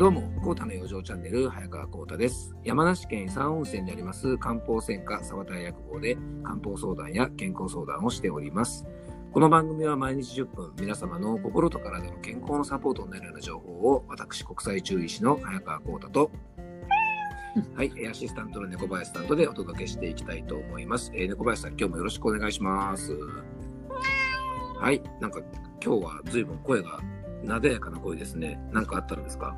どうも、コータの養生チャンネル、早川コータです。山梨県伊佐温泉にあります漢方専科沢田薬房で漢方相談や健康相談をしております。この番組は毎日10分、皆様の心と体の健康のサポートになるような情報を、私、国際中医師の早川コータと、はい、えーアシスタントの猫林さんとでお届けしていきたいと思います。えー猫林さん、今日もよろしくお願いします。はい、なんか今日は随分声がなでやかな声ですね。なんかあったんですか？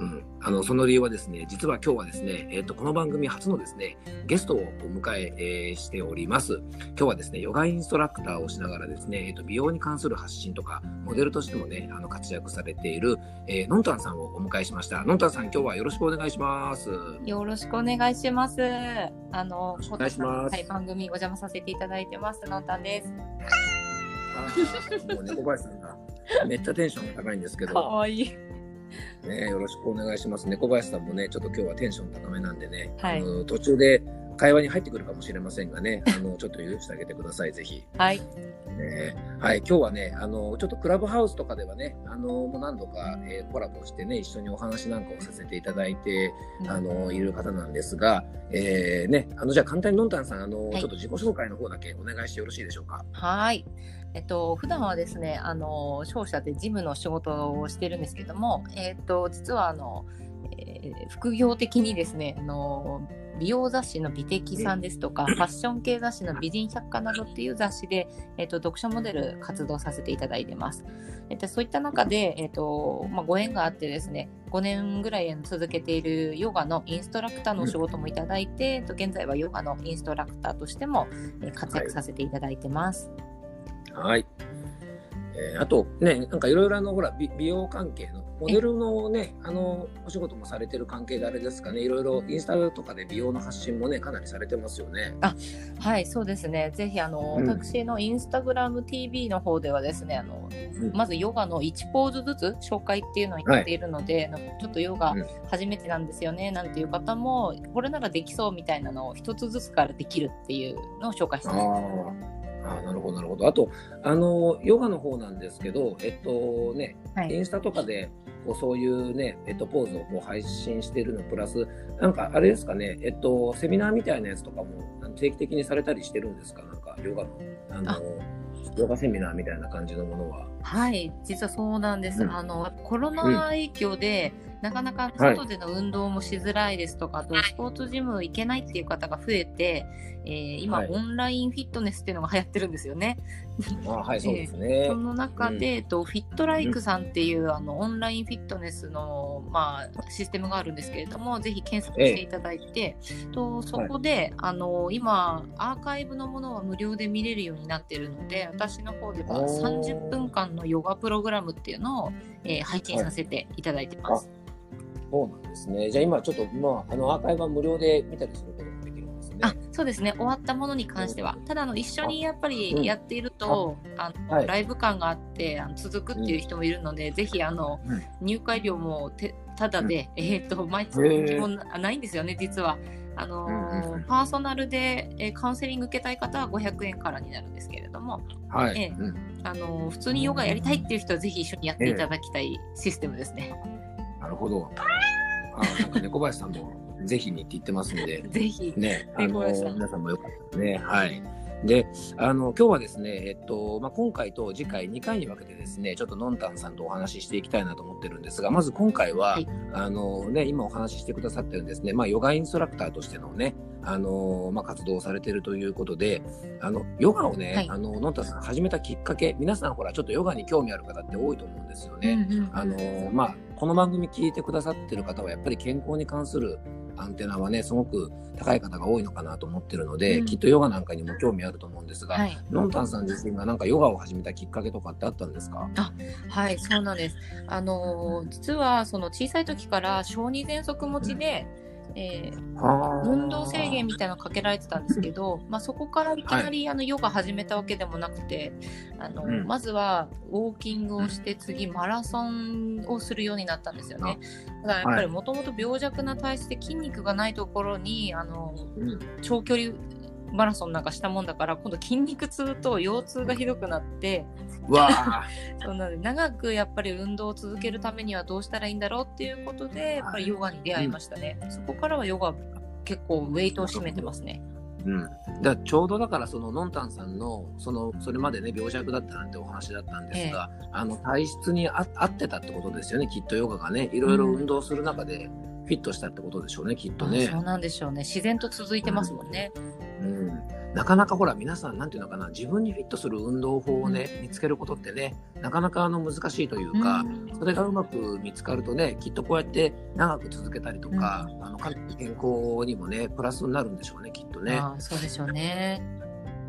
うん、あのその理由はですね、実は今日はですね、えっ、とこの番組初のですね、ゲストをお迎ええーしております。今日はですね、ヨガインストラクターをしながらですね、えっ、と美容に関する発信とかモデルとしてもね、あの活躍されている、えーのんたんさんをお迎えしました。のんたんさん、今日はよろしくお願いします。よろしくお願いします。あの、お願いしますはい、番組お邪魔させていただいてます。のんたんです。あーもう猫林さんがめっちゃテンションが高いんですけど、わいい。ね、よろしくお願いします。猫林さんもね、ちょっと今日はテンション高めなんでね、はいあの途中で会話に入ってくるかもしれませんがね、あのちょっと許してあげてください、ぜひ。はい。ねはい、今日はね、あのちょっとクラブハウスとかではね、あのもう何度か、えーコラボしてね、一緒にお話なんかをさせていただいて、あのいる方なんですが、えーね、あのじゃあ簡単にのんたんさん、あの、はいちょっと自己紹介の方だけお願いしてよろしいでしょうか？はい。えっと、普段はですね、あの、商社で事務の仕事をしてるんですけども、えっと、実は、あの、えー副業的にですね、あの、美容雑誌の美的さんですとか、ファッション系雑誌の美人百科などっていう雑誌で、えっと、読者モデル活動させていただいてます。えっと、そういった中で、えっと、まあ、ご縁があってですね、5年ぐらい続けているヨガのインストラクターのお仕事もいただいて、えっと現在はヨガのインストラクターとしてもえー活躍させていただいてます。はい。えーあとね、なんかいろいろあの、ほら、美美容関係の、モデルのね、あの、お仕事もされてる関係であれですかね、いろいろインスタとかで美容の発信もね、かなりされてますよね。はい、そうですね。ぜひあの、うん。私のインスタグラム TV の方ではですね、あのうん。まずヨガの1ポーズずつ紹介っていうのをやっているので、あのちょっとヨガうん。初めてなんですよね、なんていう方もこれならできそうみたいなのを一つずつからできるっていうのを紹介してあます。ーあー、なるほど、なるほど。あと、あの、ヨガの方なんですけど、えっとね、はいインスタとかで、こうそういうね、えっと、ポーズをこう配信してるのプラス、なんかあれですかね、えっと、セミナーみたいなやつとかも定期的にされたりしてるんですか？なんか、ヨガの、あの、あヨガセミナーみたいな感じのものは。はい、実はそうなんです。うんあのコロナ影響で、なかなかはい外での運動もしづらいですとか、あとスポーツジム行けないっていう方が増えて、えー今、はいオンラインフィットネスっていうのが流行ってるんですよね。あはい、そうですねそ。の中で、えっと、フィットライクさんっていう、あのオンラインフィットネスの、まあ、システムがあるんですけれども、ぜひ検索していただいて、とそこで、あの今、アーカイブのものは無料で見れるようになってるので、私の方ではおー30分間のヨガプログラムっていうのを、えー配信させていただいてます。そうなんですね。じゃあ今ちょっと、まあ、あの、アーカイブは無料で見たりすることもできるんですね。あそうですね。終わったものに関しては。ただあの一緒にやっぱりやっていると、あのはい。ライブ感があってあの続くっていう人もいるので、ぜひあの、うん。入会料もてただで、えっ、と毎月もなないんですよね実は。あのーうんうんうん。パーソナルで、えーカウンセリング受けたい方は500円からになるんですけれども、はい。ええうん。あのー普通にヨガやりたいっていう人はぜひ一緒にやっていただきたいシステムですね。なるほど。あなんか猫林さんもぜひにって言ってますんで、ぜひ。ね、あの皆さんもよかったね。はい。で、あの、今日はですね、えっと、まあ、今回と次回2回に分けてですね、ちょっとのんたんさんとお話ししていきたいなと思ってるんですが、まず今回は、はいあのね、今お話ししてくださってるんですね、まあ、ヨガインストラクターとしてのね、あのまあ、活動をされてるということで、あの、ヨガをね、はい。あの、のんたんさん始めたきっかけ、皆さんほら、ちょっとヨガに興味ある方って多いと思うんですよね。うんうんあのーまあ、この番組聞いてくださってる方はやっぱり健康に関するアンテナはねすごく高い方が多いのかなと思ってるので、うん。きっとヨガなんかにも興味あると思うんですが、はい。のんたんさん自身がなんかヨガを始めたきっかけとかってあったんですか？はい、そうなんです。あのー実はその小さい時から小児喘息持ちで、えー運動制限みたいなのかけられてたんですけど、まあ、そこからいきなりあのヨガ始めたわけでもなくて、あのうん。まずはウォーキングをして次マラソンをするようになったんですよね。だからやっぱりもともと病弱な体質で筋肉がないところにあのうん。長距離マラソンなんかしたもんだから今度筋肉痛と腰痛がひどくなってわあ。そうなので長くやっぱり運動を続けるためにはどうしたらいいんだろうっていうことでやっぱりヨガに出会いましたね、そこからはヨガ結構ウェイトを占めてますね。うん、だちょうどだからそののんたんさんのそのそれまでね病弱だったなんてお話だったんですが、あの体質にあ合ってたってことですよねきっとヨガがね。いろいろ運動する中でフィットしたってことでしょうねきっとね。そうなんでしょうね。自然と続いてますもんね。うん、なかなかほら皆さんなんていうのかな自分にフィットする運動法をね見つけることってねなかなかあの難しいというか、うんそれがうまく見つかるとねきっとこうやって長く続けたりとか、あのかなり健康にもねプラスになるんでしょうねきっとね。ああそうでしょうね。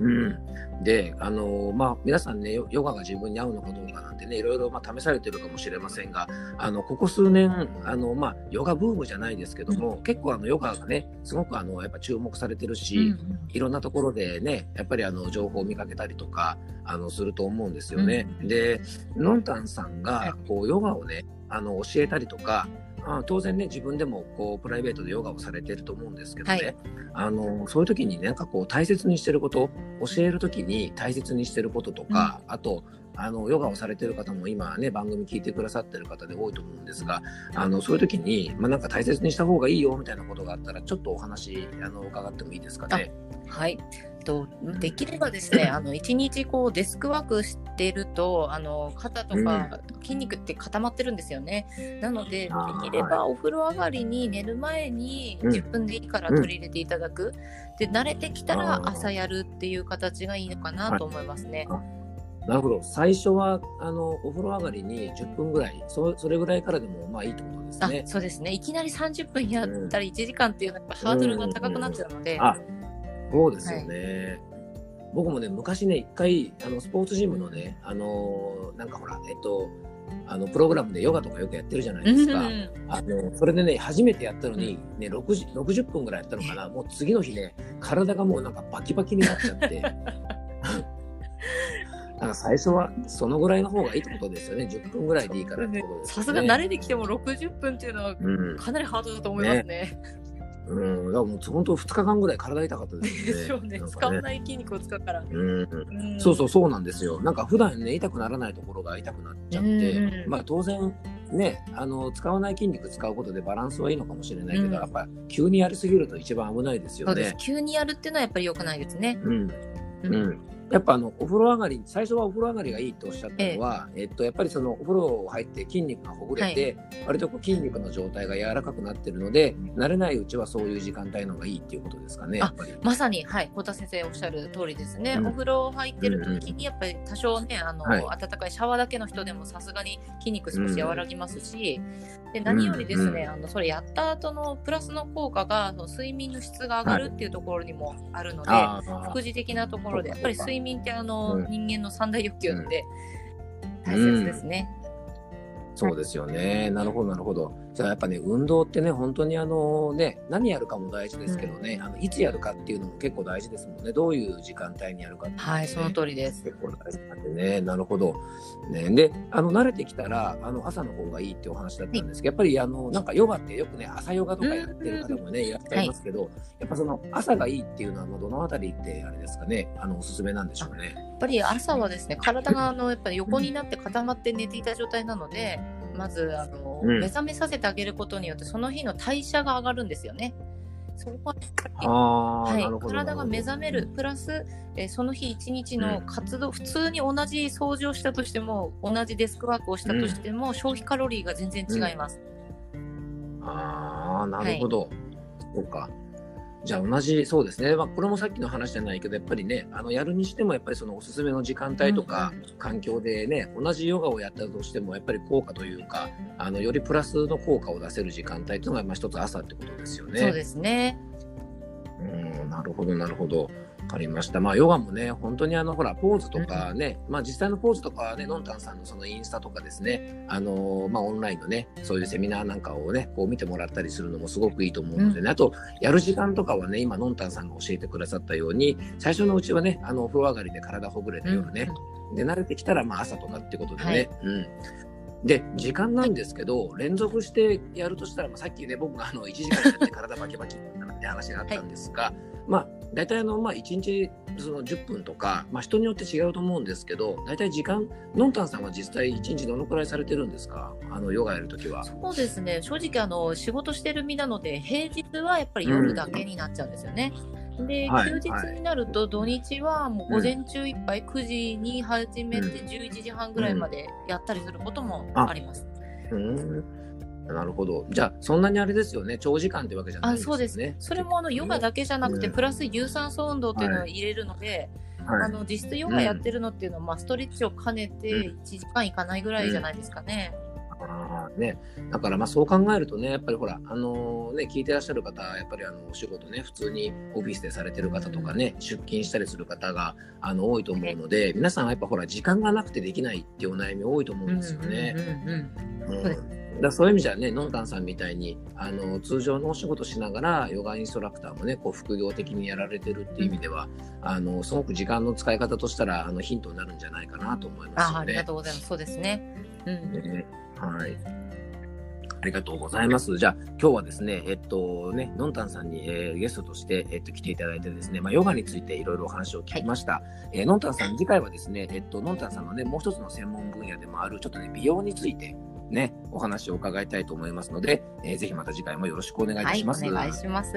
うん、で、あのまあ、皆さんねヨ、ヨガが自分に合うのかどうかなんてね、いろいろ、まあ、試されてるかもしれませんが、あのここ数年あの、まあ、ヨガブームじゃないですけども、結構あのヨガがね、すごくあのやっぱ注目されてるし、うんいろんなところでね、やっぱりあの情報を見かけたりとかあのすると思うんですよね。うんで、のんたんさんはい。がこうヨガをね、あの教えたりとか、あ当然ね、自分でもこうプライベートでヨガをされてると思うんですけどね、はいあのそういう時になんかこう大切にしてること、教える時に大切にしてることとか、あと、あのヨガをされてる方も今ね番組聞いてくださってる方で多いと思うんですがあのそういう時に、まあ、なんか大切にした方がいいよみたいなことがあったらちょっとお話あの伺ってもいいですかね？はい。とできればですね、あの一日こうデスクワークしてるとあの肩とか筋肉って固まってるんですよね。なのでできればお風呂上がりに寝る前にうん10分でいいから取り入れていただく。で慣れてきたら朝やるっていう形がいいのかなと思いますね。なるほど最初はあのお風呂上がりに10分ぐらいそそれぐらいからでもまあいいってことですあね。そうですね。いきなり30分やったり1時間っていうのはハードルが高くなっちゃうので。あそうですよね。僕もね昔ね一回あのスポーツジムのねあのなんかほらえっとあのプログラムでヨガとかよくやってるじゃないですか。うんあのそれでね初めてやったのに、ね、60, 60分ぐらいやったのかな。もう次の日ね体がもうなんかバキバキになっちゃって。なんか最初はそのぐらいの方がいいってことですよね。10分ぐらいでいいからってことですよね。さすが慣れてきても60分っていうのはうん、かなりハードだと思いますね。うん、だからもう本当2日間ぐらい体痛かったですでしょうね。使わない筋肉を使うから。うんうんそうそうそうなんですよ。なんか普段ね痛くならないところが痛くなっちゃって、うんまあ当然ねあの使わない筋肉使うことでバランスはいいのかもしれないけど、うんやっぱ急にやりすぎると一番危ないですよね。。急にやるっていうのはやっぱり良くないですね。うんうんうん。やっぱあのお風呂上がり最初はお風呂上がりがいいっておっしゃったのは、えっとやっぱりそのお風呂入って筋肉がほぐれて、割とこう筋肉の状態が柔らかくなってるので、慣れないうちはそういう時間帯の方がいいっていうことですかね。まさに、はい、小田先生おっしゃる通りですね。うん。お風呂入ってる時にやっぱり多少ね、あの、はい。温かいシャワーだけの人でもさすがに筋肉少し和らぎますし、で何よりですね、うんあのそれやった後のプラスの効果がその睡眠の質が上がるっていうところにもあるので、あー。副次的なところでやっぱり睡眠ってあの、うん人間の三大欲求なので、大切ですね。そうですよね。なるほど、なるほど。じゃあやっぱね、運動ってね、本当にあのね、何やるかも大事ですけどね、あのいつやるかっていうのも結構大事ですもんね。どういう時間帯にやるかってねはい、その通りです。結構大事なんでね。なるほど。ね、で、あの、慣れてきたら、あの、朝の方がいいってお話だったんですけど、やっぱりあの、なんかヨガってよくね、朝ヨガとかやってる方もね、いらっしゃいますけど、やっぱその朝がいいっていうのは、まあどのあたりってあれですかね、あの、おすすめなんでしょうね。やっぱり朝はですね、体があのやっぱり横になって固まって寝ていた状態なので、まずあの、うん目覚めさせてあげることによって、その日の代謝が上がるんですよね。そこはやっぱりはい。体が目覚める、プラス、えーその日一日の活動、普通に同じ掃除をしたとしても、同じデスクワークをしたとしても、消費カロリーが全然違います。ああ、なるほど。そうか。じゃあ同じ、そうですね。まあ、これもさっきの話じゃないけど、やっぱりね、あの、やるにしても、やっぱりそのおすすめの時間帯とか、環境でね、同じヨガをやったとしても、やっぱり効果というか、あの、よりプラスの効果を出せる時間帯というのが、まあ、一つ朝ってことですよね。そうですね。うん、なるほど、なるほど。わかりました。まあ、ヨガもね、本当にあの、ほら、ポーズとかね、まあ、実際のポーズとかはね、のんたんさんのそのインスタとかですね、あのーまあ、オンラインのね、そういうセミナーなんかをね、こう見てもらったりするのもすごくいいと思うのでね、あと、やる時間とかはね、今、のんたんさんが教えてくださったように、最初のうちはね、あの、お風呂上がりで体ほぐれて夜ね、で、慣れてきたら、まあ、朝とかってことでね、はい。うん。で、時間なんですけど、連続してやるとしたら、まあ、さっきね、僕があの1時間やって体バキバキって話があったんですが、まあ、大体あの、まあ、1日その10分とか、まあ、人によって違うと思うんですけど、大体時間、のんたんさんは実際1日どのくらいされてるんですか？あの、ヨガやるときは。そうですね。正直、あの、仕事してる身なので、平日はやっぱり夜だけになっちゃうんですよね。で、はい休日になると土日はもう午前中いっぱい9時に始めてうん11時半ぐらいまでやったりすることもあります。うん。なるほど。じゃあ、そんなにあれですよね。長時間ってわけじゃないあですよね。そうです。それもあのヨガだけじゃなくて、うんプラス有酸素運動っていうのを入れるので、はいあの実質ヨガやってるのっていうのは、まあ、ストレッチを兼ねてうん1時間いかないぐらいじゃないですかね。あーね、だからまあそう考えるとね、やっぱりほら、あのね、聞いてらっしゃる方、やっぱりあのお仕事ね、普通にオフィスでされてる方とかね、出勤したりする方があの多いと思うので、皆さんはやっぱほら、時間がなくてできないっていうお悩み多いと思うんですよね。うんだそういう意味じゃね、のんたんさんみたいにあの通常のお仕事しながらヨガインストラクターもね、こう副業的にやられてるっていう意味では、あのすごく時間の使い方としたらあのヒントになるんじゃないかなと思いますよねあありが。とうございます。そうですね。うん。ねはい。ありがとうございます。じゃあ、今日はですね、えっとね、のんたんさんに、えーゲストとして、えっと、来ていただいてですね、まあ、ヨガについていろいろお話を聞きました。えーのんたんさん、次回はですね、えっと、のんたんさんのね、もう一つの専門分野でもある、ちょっとね、美容について、ね、お話を伺いたいと思いますので、えーぜひまた次回もよろしくお願いいたはい、おします。願いします。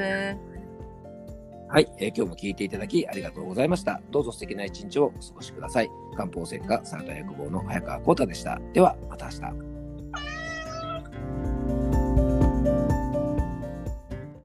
はい、えー今日も聞いていただきありがとうございました。どうぞ素敵な一日をお過ごしください。漢方専科サラダ薬房の早川幸太でした。では、また明日。